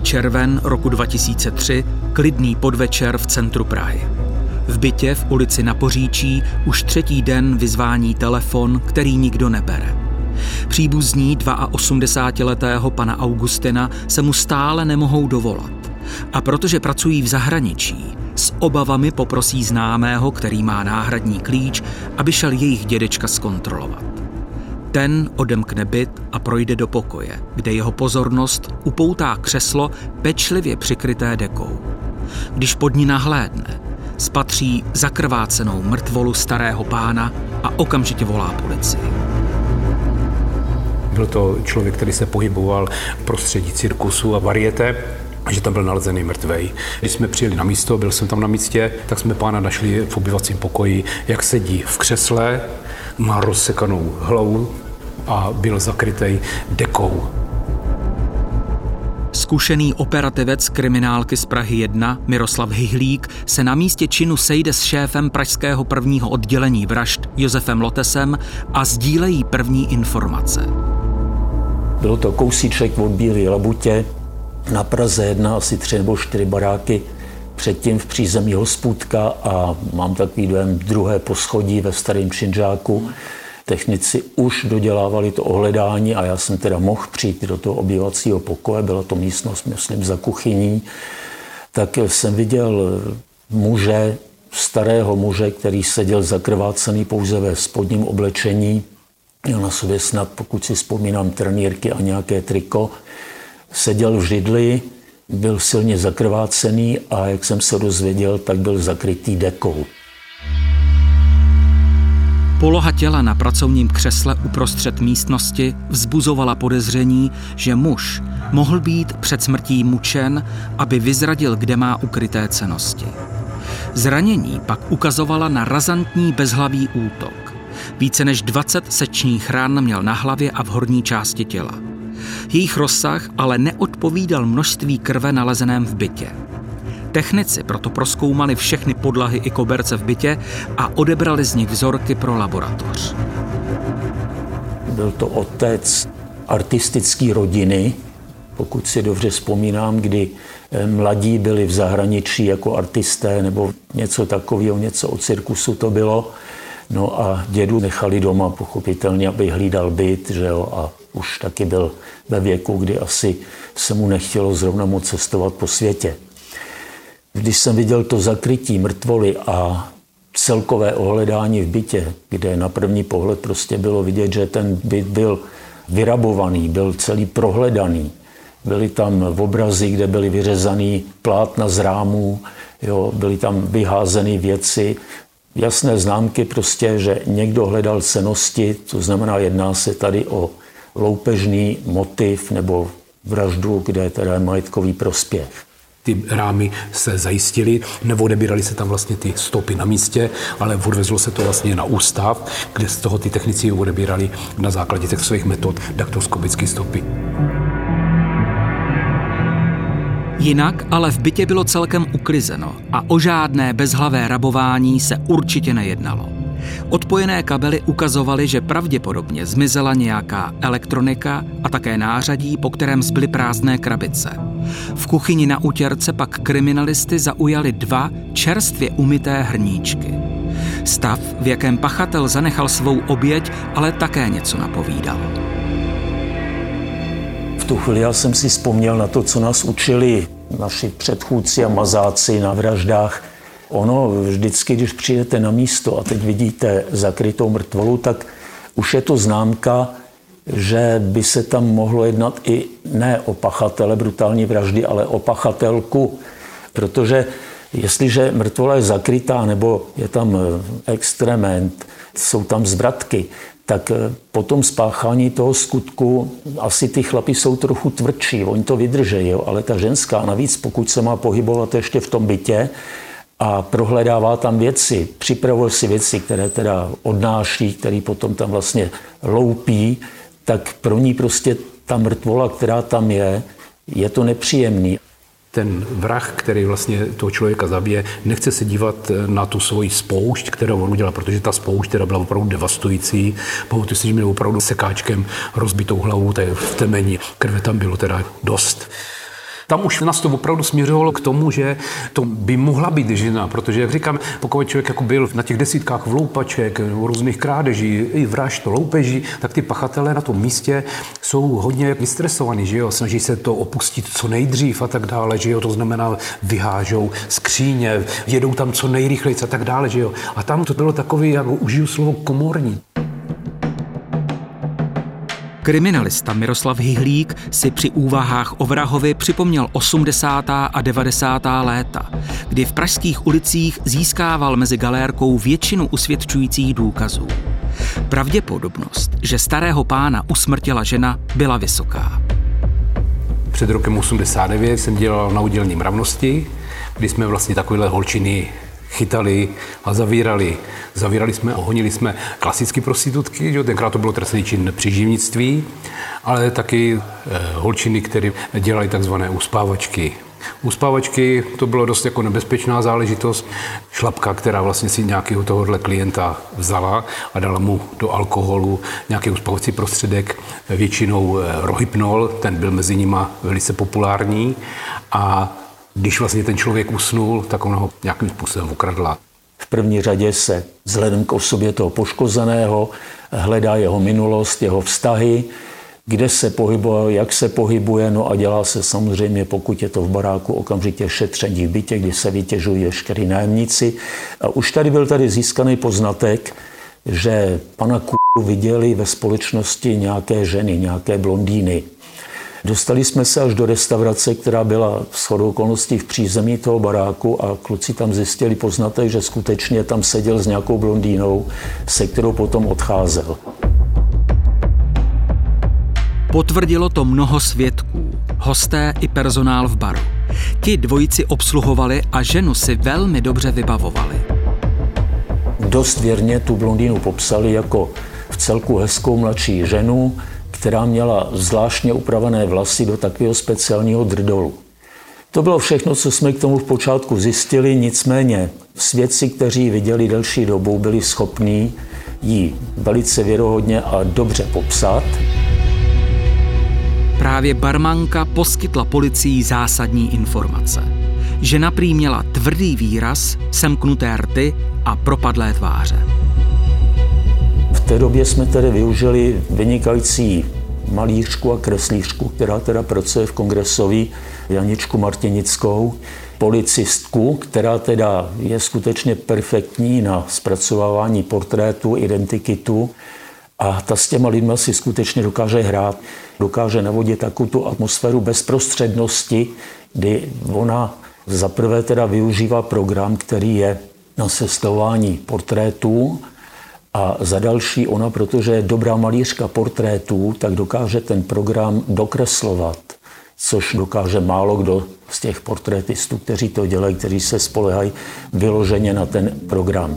červen roku 2003, klidný podvečer v centru Prahy. V bytě v ulici na Poříčí už třetí den vyzvání telefon, který nikdo nebere. Příbuzní 82-letého pana Augustina se mu stále nemohou dovolat. A protože pracují v zahraničí, s obavami poprosí známého, který má náhradní klíč, aby šel jejich dědečka zkontrolovat. Ten odemkne byt a projde do pokoje, kde jeho pozornost upoutá křeslo pečlivě přikryté dekou. Když pod ní nahlédne, spatří zakrvácenou mrtvolu starého pána a okamžitě volá policii. Byl to člověk, který se pohyboval v prostředí cirkusu a varieté že tam byl nalezený mrtvej. Když jsme přijeli na místo, byl jsem tam na místě, tak jsme pána našli v obyvacím pokoji, jak sedí v křesle, má rozsekanou hlavu a byl zakrytý dekou. Zkušený operativec kriminálky z Prahy 1 Miroslav Hyhlík se na místě činu sejde s šéfem pražského prvního oddělení vražd Josefem Lotesem a sdílejí první informace. Bylo to kousíček od Bílé labutě, na Praze 1 asi tři nebo čtyři baráky předtím v přízemí hospůdka a mám takový dojem druhé poschodí ve starém činžáku. Technici už dodělávali to ohledání a já jsem teda mohl přijít do toho obývacího pokoje, byla to místnost, myslím, za kuchyní, tak jsem viděl muže, starého muže, který seděl zakrvácený pouze ve spodním oblečení, měl na sobě snad, pokud si vzpomínám, trenýrky a nějaké triko, seděl v židli, byl silně zakrvácený a jak jsem se dozvěděl, tak byl zakrytý dekou. Poloha těla na pracovním křesle uprostřed místnosti vzbuzovala podezření, že muž mohl být před smrtí mučen, aby vyzradil, kde má ukryté cenosti. Zranění pak ukazovala na razantní bezhlavý útok. Více než 20 sečních ran měl na hlavě a v horní části těla. Jejich rozsah ale neodpovídal množství krve nalezeném v bytě. Technici proto proskoumali všechny podlahy i koberce v bytě a odebrali z nich vzorky pro laboratoř. Byl to otec artistické rodiny, pokud si dobře vzpomínám, kdy eh, mladí byli v zahraničí jako artisté nebo něco takového, něco o cirkusu to bylo. No a dědu nechali doma pochopitelně, aby hlídal byt, že jo, a už taky byl ve věku, kdy asi se mu nechtělo zrovna moc cestovat po světě. Když jsem viděl to zakrytí mrtvoly a celkové ohledání v bytě, kde na první pohled prostě bylo vidět, že ten byt byl vyrabovaný, byl celý prohledaný. Byly tam obrazy, kde byly vyřezaný plátna z rámů, jo, byly tam vyházeny věci, jasné známky prostě, že někdo hledal cenosti, to znamená, jedná se tady o loupežný motiv nebo vraždu, kde je teda majetkový prospěch. Ty rámy se zajistily, neodebírali se tam vlastně ty stopy na místě, ale odvezlo se to vlastně na ústav, kde z toho ty technici odebírali na základě těch svých metod daktoskopické stopy. Jinak ale v bytě bylo celkem uklizeno a o žádné bezhlavé rabování se určitě nejednalo. Odpojené kabely ukazovaly, že pravděpodobně zmizela nějaká elektronika a také nářadí, po kterém zbyly prázdné krabice. V kuchyni na utěrce pak kriminalisty zaujali dva čerstvě umyté hrníčky. Stav, v jakém pachatel zanechal svou oběť, ale také něco napovídal. V tu chvíli já jsem si vzpomněl na to, co nás učili naši předchůdci a mazáci na vraždách, Ono vždycky, když přijdete na místo a teď vidíte zakrytou mrtvolu, tak už je to známka, že by se tam mohlo jednat i ne o pachatele brutální vraždy, ale o pachatelku. Protože jestliže mrtvola je zakrytá nebo je tam extrement, jsou tam zvratky, tak po tom spáchání toho skutku asi ty chlapy jsou trochu tvrdší, oni to vydržejí, ale ta ženská navíc, pokud se má pohybovat ještě v tom bytě, a prohledává tam věci, připravuje si věci, které teda odnáší, který potom tam vlastně loupí, tak pro ní prostě ta mrtvola, která tam je, je to nepříjemný. Ten vrah, který vlastně toho člověka zabije, nechce se dívat na tu svoji spoušť, kterou on udělal, protože ta spoušť teda byla opravdu devastující. Pamatuju si, že měl opravdu sekáčkem rozbitou hlavu, to je v temení. Krve tam bylo teda dost. Tam už nás to opravdu směřovalo k tomu, že to by mohla být žena, protože, jak říkám, pokud člověk jako byl na těch desítkách vloupaček, různých krádeží, i vražd, loupeží, tak ty pachatelé na tom místě jsou hodně vystresovaní, že jo, snaží se to opustit co nejdřív a tak dále, že jo, to znamená vyhážou skříně, jedou tam co nejrychleji a tak dále, že jo. A tam to bylo takový, jako užiju slovo komorní. Kriminalista Miroslav Hyhlík si při úvahách o Vrahovi připomněl 80. a 90. léta, kdy v pražských ulicích získával mezi galérkou většinu usvědčujících důkazů. Pravděpodobnost, že starého pána usmrtila žena, byla vysoká. Před rokem 89 jsem dělal na udělení mravnosti, kdy jsme vlastně takovéhle holčiny chytali a zavírali. Zavírali jsme a honili jsme klasické prostitutky, že? tenkrát to bylo trestný čin přeživnictví, ale taky eh, holčiny, které dělali takzvané uspávačky. Uspávačky to bylo dost jako nebezpečná záležitost. Šlapka, která vlastně si nějakého tohohle klienta vzala a dala mu do alkoholu nějaký uspávací prostředek, většinou eh, rohypnol, ten byl mezi nima velice populární a když vlastně ten člověk usnul, tak ona ho nějakým způsobem ukradla. V první řadě se vzhledem k osobě toho poškozeného hledá jeho minulost, jeho vztahy, kde se pohybuje, jak se pohybuje, no a dělá se samozřejmě, pokud je to v baráku, okamžitě šetření v bytě, kdy se vytěžují veškerý nájemníci. A už tady byl tady získaný poznatek, že pana K viděli ve společnosti nějaké ženy, nějaké blondýny. Dostali jsme se až do restaurace, která byla v shodou okolností v přízemí toho baráku a kluci tam zjistili poznatek, že skutečně tam seděl s nějakou blondýnou, se kterou potom odcházel. Potvrdilo to mnoho svědků, hosté i personál v baru. Ti dvojici obsluhovali a ženu si velmi dobře vybavovali. Dost věrně tu blondýnu popsali jako v celku hezkou mladší ženu, která měla zvláštně upravené vlasy do takového speciálního drdolu. To bylo všechno, co jsme k tomu v počátku zjistili, nicméně svědci, kteří viděli delší dobu, byli schopní ji velice věrohodně a dobře popsat. Právě barmanka poskytla policii zásadní informace. Žena prý měla tvrdý výraz, semknuté rty a propadlé tváře té době jsme tedy využili vynikající malířku a kreslířku, která teda pracuje v kongresoví, Janičku Martinickou, policistku, která teda je skutečně perfektní na zpracovávání portrétu, identikitu. A ta s těma lidma si skutečně dokáže hrát, dokáže navodit takovou tu atmosféru bezprostřednosti, kdy ona zaprvé teda využívá program, který je na sestavování portrétů a za další ona, protože je dobrá malířka portrétů, tak dokáže ten program dokreslovat, což dokáže málo kdo z těch portrétistů, kteří to dělají, kteří se spolehají vyloženě na ten program.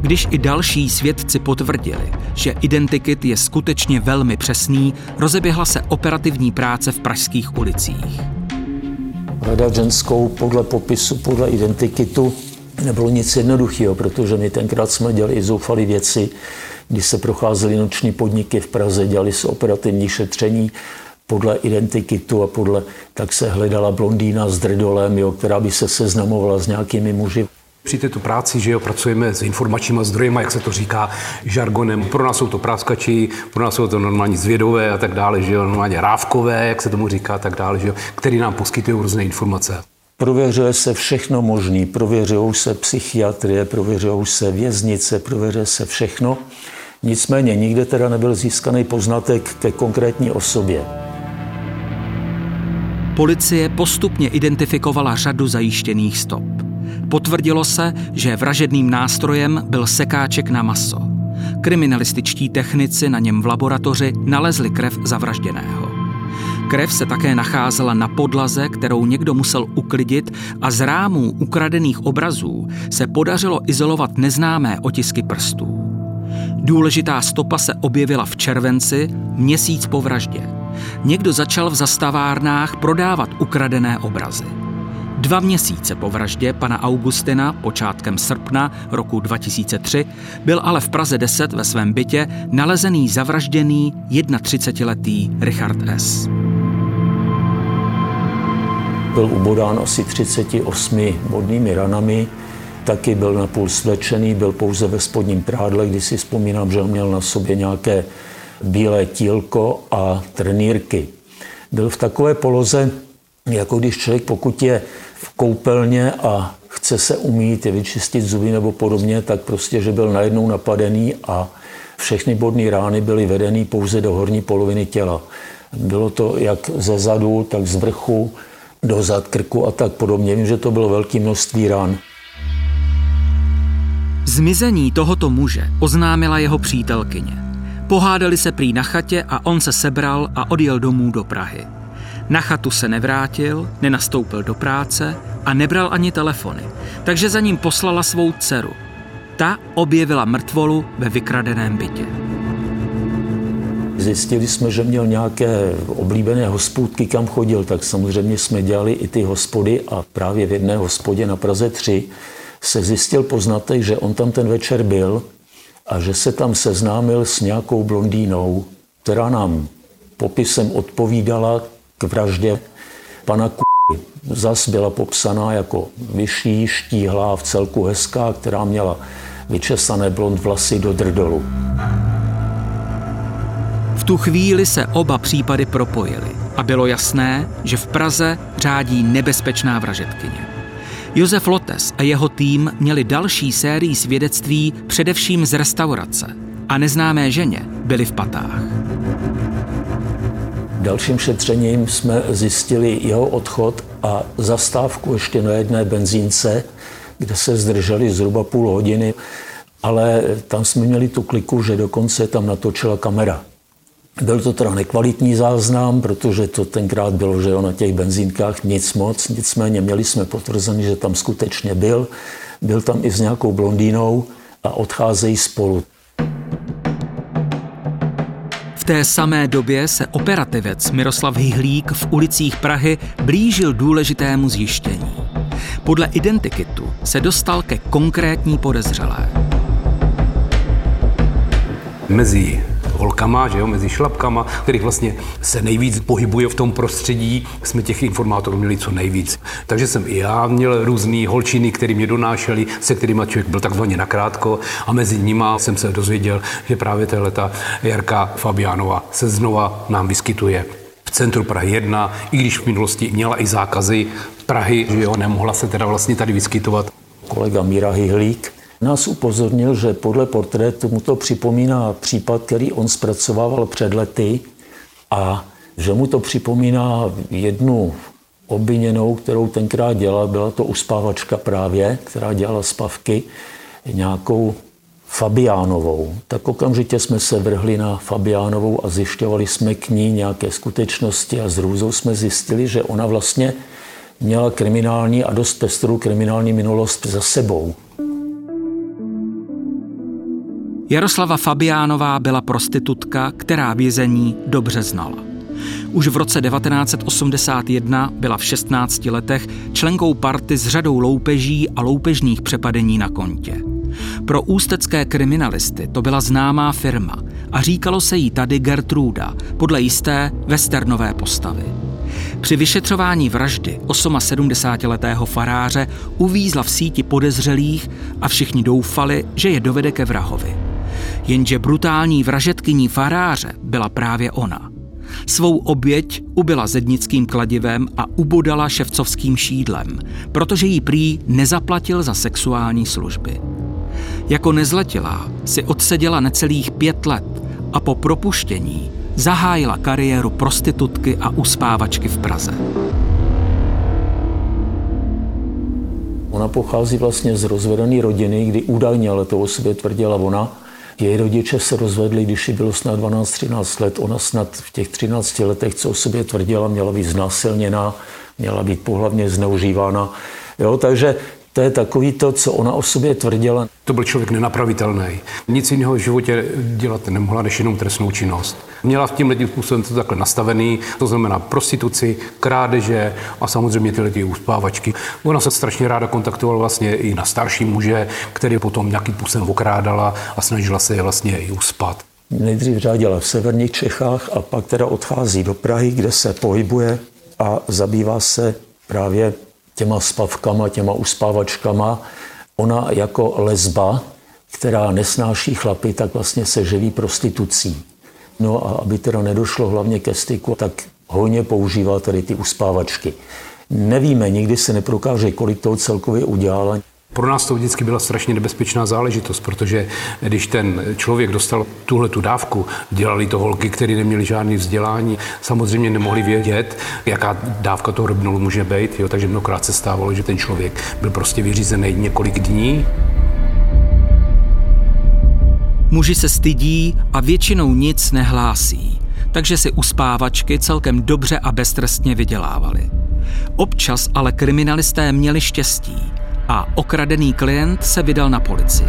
Když i další svědci potvrdili, že identikit je skutečně velmi přesný, rozeběhla se operativní práce v pražských ulicích. Hledat ženskou podle popisu, podle identikitu nebylo nic jednoduchého, protože my tenkrát jsme dělali i zoufalé věci, když se procházely noční podniky v Praze, dělali se operativní šetření podle identikitu a podle, tak se hledala blondýna s drdolem, jo, která by se seznamovala s nějakými muži. Při této práci, že jo, pracujeme s informačníma zdrojema, jak se to říká, žargonem. Pro nás jsou to práskači, pro nás jsou to normální zvědové a tak dále, že jo, normálně rávkové, jak se tomu říká, a tak dále, že jo, který nám poskytují různé informace. Prověřuje se všechno možné. Prověřují se psychiatrie, prověřují se věznice, prověřuje se všechno. Nicméně nikde teda nebyl získaný poznatek ke konkrétní osobě. Policie postupně identifikovala řadu zajištěných stop. Potvrdilo se, že vražedným nástrojem byl sekáček na maso. Kriminalističtí technici na něm v laboratoři nalezli krev zavražděného. Krev se také nacházela na podlaze, kterou někdo musel uklidit a z rámů ukradených obrazů se podařilo izolovat neznámé otisky prstů. Důležitá stopa se objevila v červenci, měsíc po vraždě. Někdo začal v zastavárnách prodávat ukradené obrazy. Dva měsíce po vraždě pana Augustina počátkem srpna roku 2003 byl ale v Praze 10 ve svém bytě nalezený zavražděný 31-letý Richard S. Byl ubodán asi 38 bodnými ranami, taky byl napůl svlečený, byl pouze ve spodním prádle, kdy si vzpomínám, že měl na sobě nějaké bílé tílko a trenýrky. Byl v takové poloze, jako když člověk, pokud je v koupelně a chce se umít, je vyčistit zuby nebo podobně, tak prostě, že byl najednou napadený a všechny bodné rány byly vedeny pouze do horní poloviny těla. Bylo to jak ze zadu, tak z vrchu, do zad krku a tak podobně. Vím, že to bylo velké množství rán. Zmizení tohoto muže oznámila jeho přítelkyně. Pohádali se prý na chatě a on se sebral a odjel domů do Prahy. Na chatu se nevrátil, nenastoupil do práce a nebral ani telefony, takže za ním poslala svou dceru. Ta objevila mrtvolu ve vykradeném bytě. Zjistili jsme, že měl nějaké oblíbené hospůdky, kam chodil, tak samozřejmě jsme dělali i ty hospody a právě v jedné hospodě na Praze 3 se zjistil poznatek, že on tam ten večer byl a že se tam seznámil s nějakou blondýnou, která nám popisem odpovídala k vraždě pana K. Zas byla popsaná jako vyšší, štíhlá, v celku hezká, která měla vyčesané blond vlasy do drdolu. Tu chvíli se oba případy propojily a bylo jasné, že v Praze řádí nebezpečná vražetkyně. Josef Lotes a jeho tým měli další sérii svědectví především z restaurace a neznámé ženě byli v patách. Dalším šetřením jsme zjistili jeho odchod a zastávku ještě na jedné benzínce, kde se zdrželi zhruba půl hodiny, ale tam jsme měli tu kliku, že dokonce tam natočila kamera. Byl to teda nekvalitní záznam, protože to tenkrát bylo, že jo, na těch benzínkách nic moc, nicméně měli jsme potvrzený, že tam skutečně byl. Byl tam i s nějakou blondýnou a odcházejí spolu. V té samé době se operativec Miroslav Hyhlík v ulicích Prahy blížil důležitému zjištění. Podle identikitu se dostal ke konkrétní podezřelé. Mezi holkama, že jo, mezi šlapkama, kterých vlastně se nejvíc pohybuje v tom prostředí, jsme těch informátorů měli co nejvíc. Takže jsem i já měl různý holčiny, které mě donášely, se kterými člověk byl takzvaně nakrátko a mezi nima jsem se dozvěděl, že právě tato Jarka Fabiánova se znova nám vyskytuje v centru Prahy 1, i když v minulosti měla i zákazy Prahy, že jo, nemohla se teda vlastně tady vyskytovat. Kolega Míra Hyhlík nás upozornil, že podle portrétu mu to připomíná případ, který on zpracovával před lety a že mu to připomíná jednu obviněnou, kterou tenkrát dělala, byla to uspávačka právě, která dělala spavky, nějakou Fabiánovou. Tak okamžitě jsme se vrhli na Fabiánovou a zjišťovali jsme k ní nějaké skutečnosti a z růzou jsme zjistili, že ona vlastně měla kriminální a dost pestrou kriminální minulost za sebou. Jaroslava Fabiánová byla prostitutka, která vězení dobře znala. Už v roce 1981 byla v 16 letech členkou party s řadou loupeží a loupežných přepadení na kontě. Pro ústecké kriminalisty to byla známá firma a říkalo se jí tady Gertruda, podle jisté westernové postavy. Při vyšetřování vraždy 78-letého faráře uvízla v síti podezřelých a všichni doufali, že je dovede ke vrahovi. Jenže brutální vražetkyní faráře byla právě ona. Svou oběť ubila zednickým kladivem a ubodala ševcovským šídlem, protože jí prý nezaplatil za sexuální služby. Jako nezletilá si odseděla necelých pět let a po propuštění zahájila kariéru prostitutky a uspávačky v Praze. Ona pochází vlastně z rozvedené rodiny, kdy údajně, ale to o sobě tvrdila ona, její rodiče se rozvedli, když jí bylo snad 12-13 let. Ona snad v těch 13 letech, co o sobě tvrdila, měla být znásilněná, měla být pohlavně zneužívána. Jo, takže to je takový to, co ona o sobě tvrdila. To byl člověk nenapravitelný. Nic jiného v životě dělat nemohla, než jenom trestnou činnost. Měla v tímhle způsobem to takhle nastavený, to znamená prostituci, krádeže a samozřejmě ty uspávačky. Ona se strašně ráda kontaktovala vlastně i na starší muže, který potom nějakým způsobem okrádala a snažila se je vlastně i uspat. Nejdřív řádila v severních Čechách a pak teda odchází do Prahy, kde se pohybuje a zabývá se právě těma spavkama, těma uspávačkama. Ona jako lesba, která nesnáší chlapy, tak vlastně se živí prostitucí. No a aby teda nedošlo hlavně ke styku, tak hojně používá tady ty uspávačky. Nevíme, nikdy se neprokáže, kolik toho celkově udělala. Pro nás to vždycky byla strašně nebezpečná záležitost, protože když ten člověk dostal tuhle tu dávku, dělali to holky, které neměly žádné vzdělání, samozřejmě nemohli vědět, jaká dávka toho rybnolu může být, jo, takže mnohokrát se stávalo, že ten člověk byl prostě vyřízený několik dní. Muži se stydí a většinou nic nehlásí, takže si uspávačky celkem dobře a beztrestně vydělávali. Občas ale kriminalisté měli štěstí a okradený klient se vydal na policii.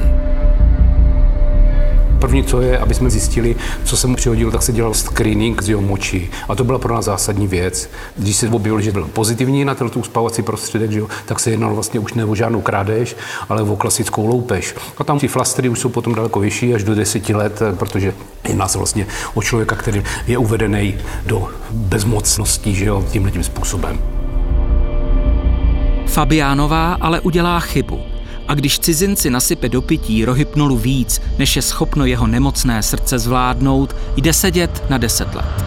První, co je, aby jsme zjistili, co se mu přihodilo, tak se dělal screening z jeho moči. A to byla pro nás zásadní věc. Když se objevilo, že byl pozitivní na tento uspávací prostředek, že jo, tak se jednalo vlastně už ne o žádnou krádež, ale o klasickou loupež. A tam ty flastry už jsou potom daleko vyšší, až do deseti let, protože jedná se vlastně o člověka, který je uvedený do bezmocností, že jo, tímhle tím způsobem. Fabiánová ale udělá chybu. A když cizinci nasype do pití rohypnolu víc, než je schopno jeho nemocné srdce zvládnout, jde sedět na deset let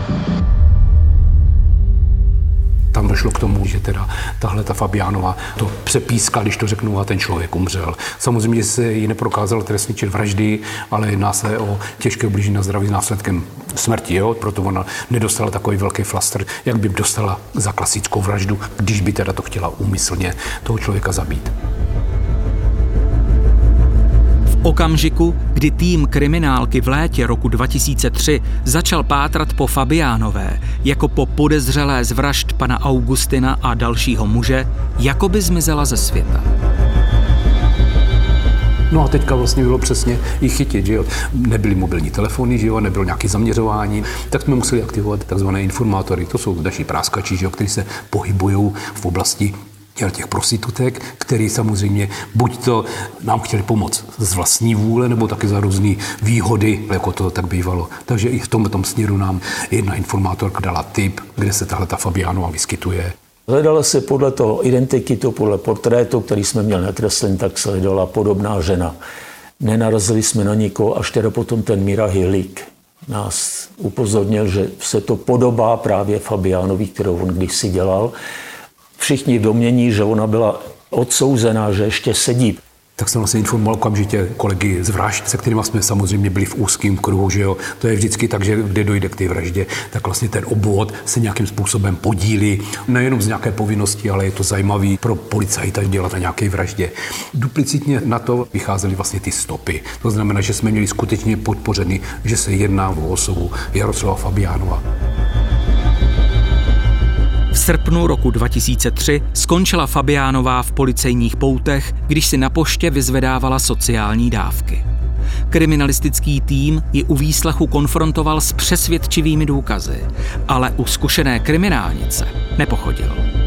tam došlo k tomu, že teda tahle ta Fabiánova to přepískala, když to řeknu, a ten člověk umřel. Samozřejmě se jí neprokázal trestný čin vraždy, ale jedná se o těžké ublížení na zdraví s následkem smrti, jo? proto ona nedostala takový velký flaster, jak by dostala za klasickou vraždu, když by teda to chtěla úmyslně toho člověka zabít okamžiku, kdy tým kriminálky v létě roku 2003 začal pátrat po Fabiánové jako po podezřelé z vražd pana Augustina a dalšího muže, jako by zmizela ze světa. No a teďka vlastně bylo přesně i chytit, že jo. Nebyly mobilní telefony, že jo, nebylo nějaké zaměřování, tak jsme museli aktivovat takzvané informátory. To jsou naši práskači, že jo, kteří se pohybují v oblasti těch prostitutek, který samozřejmě buď to nám chtěli pomoct z vlastní vůle, nebo taky za různé výhody, jako to tak bývalo. Takže i v tomto směru nám jedna informátorka dala tip, kde se tahle ta Fabiánova vyskytuje. Hledala se podle toho identikitu, podle portrétu, který jsme měli nakreslen, tak se hledala podobná žena. Nenarazili jsme na nikoho, až teda potom ten Mira Hilík nás upozornil, že se to podobá právě Fabiánovi, kterou on kdysi dělal všichni domění, že ona byla odsouzená, že ještě sedí. Tak jsem vlastně informoval okamžitě kolegy z vražd, se kterými jsme samozřejmě byli v úzkém kruhu, že jo. To je vždycky tak, že kde dojde k té vraždě, tak vlastně ten obvod se nějakým způsobem podílí, nejenom z nějaké povinnosti, ale je to zajímavý pro policajta dělat na nějaké vraždě. Duplicitně na to vycházely vlastně ty stopy. To znamená, že jsme měli skutečně podpořeny, že se jedná o osobu Jaroslava Fabiánova. Srpnu roku 2003 skončila Fabiánová v policejních poutech, když si na poště vyzvedávala sociální dávky. Kriminalistický tým ji u výslechu konfrontoval s přesvědčivými důkazy, ale u zkušené kriminálnice nepochodil.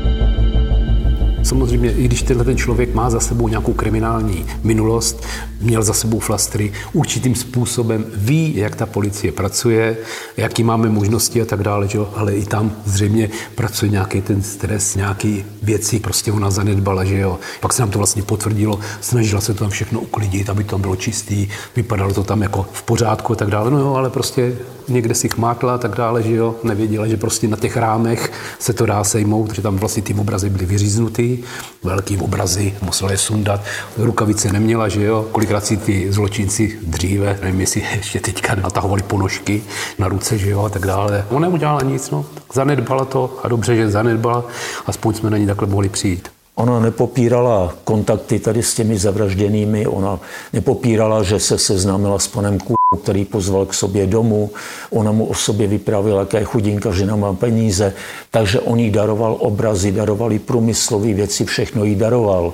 Samozřejmě, i když tenhle ten člověk má za sebou nějakou kriminální minulost, měl za sebou flastry, určitým způsobem ví, jak ta policie pracuje, jaký máme možnosti a tak dále, že? ale i tam zřejmě pracuje nějaký ten stres, nějaký věci, prostě ona zanedbala, že jo. Pak se nám to vlastně potvrdilo, snažila se to tam všechno uklidit, aby to tam bylo čistý, vypadalo to tam jako v pořádku a tak dále, no jo, ale prostě někde si chmátla a tak dále, že jo, nevěděla, že prostě na těch rámech se to dá sejmout, že tam vlastně ty obrazy byly vyříznutý, velký obrazy, musela je sundat, rukavice neměla, že jo, kolikrát si ty zločinci dříve, nevím, jestli ještě teďka natahovali ponožky na ruce, že jo, a tak dále. Ona neudělala nic, no, zanedbala to a dobře, že zanedbala, aspoň jsme na ní takhle mohli přijít. Ona nepopírala kontakty tady s těmi zavražděnými, ona nepopírala, že se seznámila s panem Ků, který pozval k sobě domů. Ona mu o sobě vyprávěla, jaká je chudinka, že nemá peníze. Takže on jí daroval obrazy, daroval jí průmyslové věci, všechno jí daroval.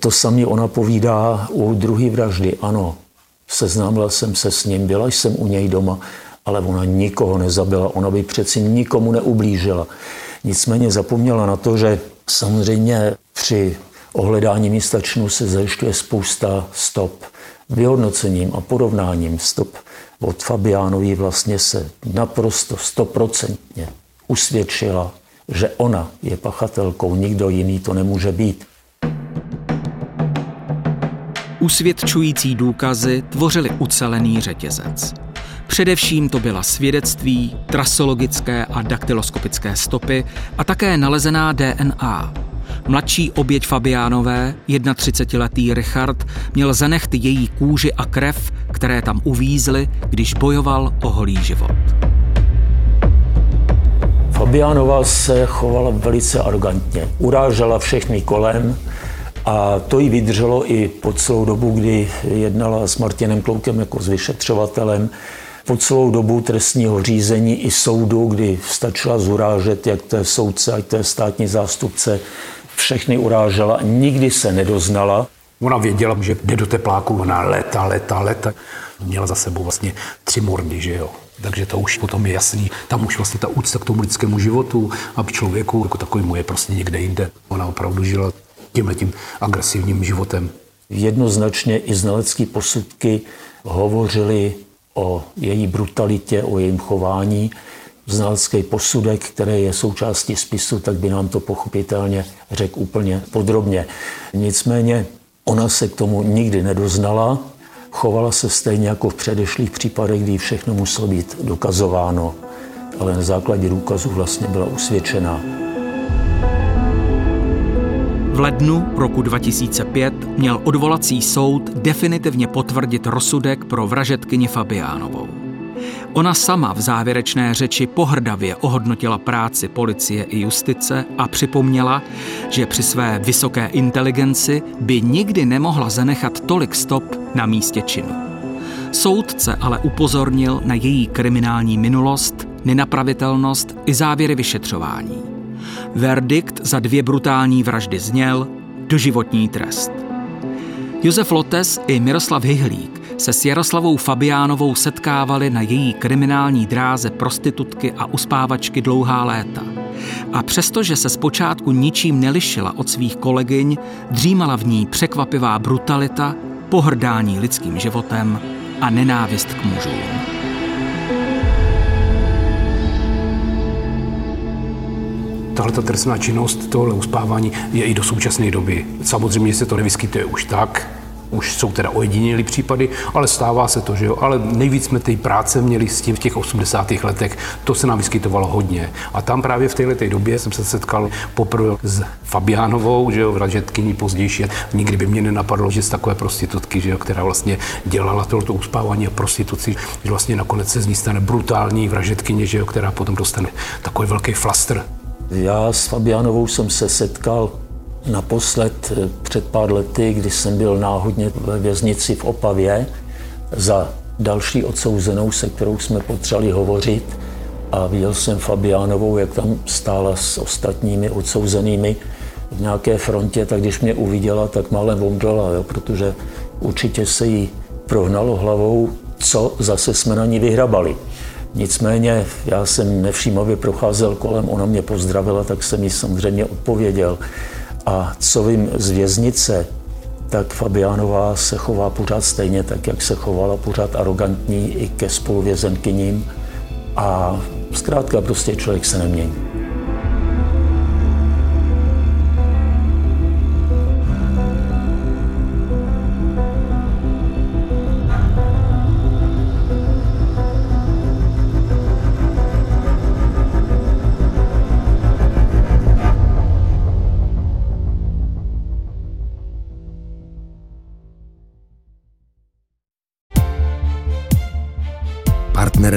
To samé ona povídá u druhé vraždy. Ano, seznámila jsem se s ním, byla jsem u něj doma, ale ona nikoho nezabila, ona by přeci nikomu neublížila. Nicméně zapomněla na to, že samozřejmě při ohledání místa činu se zajišťuje spousta stop. Vyhodnocením a porovnáním stop od Fabiánovi vlastně se naprosto stoprocentně usvědčila že ona je pachatelkou, nikdo jiný to nemůže být. Usvědčující důkazy tvořily ucelený řetězec. Především to byla svědectví, trasologické a daktyloskopické stopy a také nalezená DNA. Mladší oběť Fabiánové, 31-letý Richard, měl zanechty její kůži a krev, které tam uvízly, když bojoval o holý život. Fabiánová se chovala velice arrogantně. Urážela všechny kolem a to jí vydrželo i po celou dobu, kdy jednala s Martinem Kloukem jako s vyšetřovatelem. Po celou dobu trestního řízení i soudu, kdy stačila zurážet, jak je soudce, ať to je státní zástupce, všechny urážela, nikdy se nedoznala. Ona věděla, že jde do tepláku, ona leta, leta, leta. Měla za sebou vlastně tři mordy, že jo. Takže to už potom je jasný. Tam už vlastně ta úcta k tomu lidskému životu a k člověku jako takovému je prostě někde jinde. Ona opravdu žila tímhle tím agresivním životem. Jednoznačně i znalecké posudky hovořili o její brutalitě, o jejím chování. Znalecký posudek, který je součástí spisu, tak by nám to pochopitelně řekl úplně podrobně. Nicméně ona se k tomu nikdy nedoznala, chovala se stejně jako v předešlých případech, kdy všechno muselo být dokazováno, ale na základě důkazů vlastně byla usvědčená. V lednu roku 2005 měl odvolací soud definitivně potvrdit rozsudek pro vražetkyni Fabiánovou. Ona sama v závěrečné řeči pohrdavě ohodnotila práci policie i justice a připomněla, že při své vysoké inteligenci by nikdy nemohla zanechat tolik stop na místě činu. Soudce ale upozornil na její kriminální minulost, nenapravitelnost i závěry vyšetřování. Verdikt za dvě brutální vraždy zněl doživotní trest. Josef Lotes i Miroslav Hyhlík se s Jaroslavou Fabiánovou setkávali na její kriminální dráze prostitutky a uspávačky dlouhá léta. A přestože se zpočátku ničím nelišila od svých kolegyň, dřímala v ní překvapivá brutalita, pohrdání lidským životem a nenávist k mužům. Tahle ta trestná činnost, tohle uspávání je i do současné doby. Samozřejmě se to nevyskytuje už tak, už jsou teda ojedinělý případy, ale stává se to, že jo. Ale nejvíc jsme té práce měli s tím v těch 80. letech, to se nám vyskytovalo hodně. A tam právě v této době jsem se setkal poprvé s Fabiánovou, že jo, vražetkyní pozdější. Nikdy by mě nenapadlo, že z takové prostitutky, že jo, která vlastně dělala tohoto uspávání a prostituci, že vlastně nakonec se z ní stane brutální vražetkyně, že jo, která potom dostane takový velký flastr. Já s Fabiánovou jsem se setkal Naposled eh, před pár lety, kdy jsem byl náhodně ve věznici v Opavě za další odsouzenou, se kterou jsme potřebovali hovořit a viděl jsem Fabiánovou, jak tam stála s ostatními odsouzenými v nějaké frontě, tak když mě uviděla, tak málem omdlela, jo, protože určitě se jí prohnalo hlavou, co zase jsme na ní vyhrabali. Nicméně já jsem nevšímavě procházel kolem, ona mě pozdravila, tak jsem jí samozřejmě odpověděl. A co vím z věznice, tak Fabiánová se chová pořád stejně, tak jak se chovala pořád arrogantní i ke spoluvězenkyním. A zkrátka prostě člověk se nemění.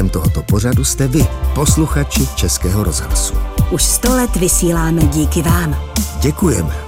Partnerem tohoto pořadu jste vy, posluchači Českého rozhlasu. Už sto let vysíláme díky vám. Děkujeme.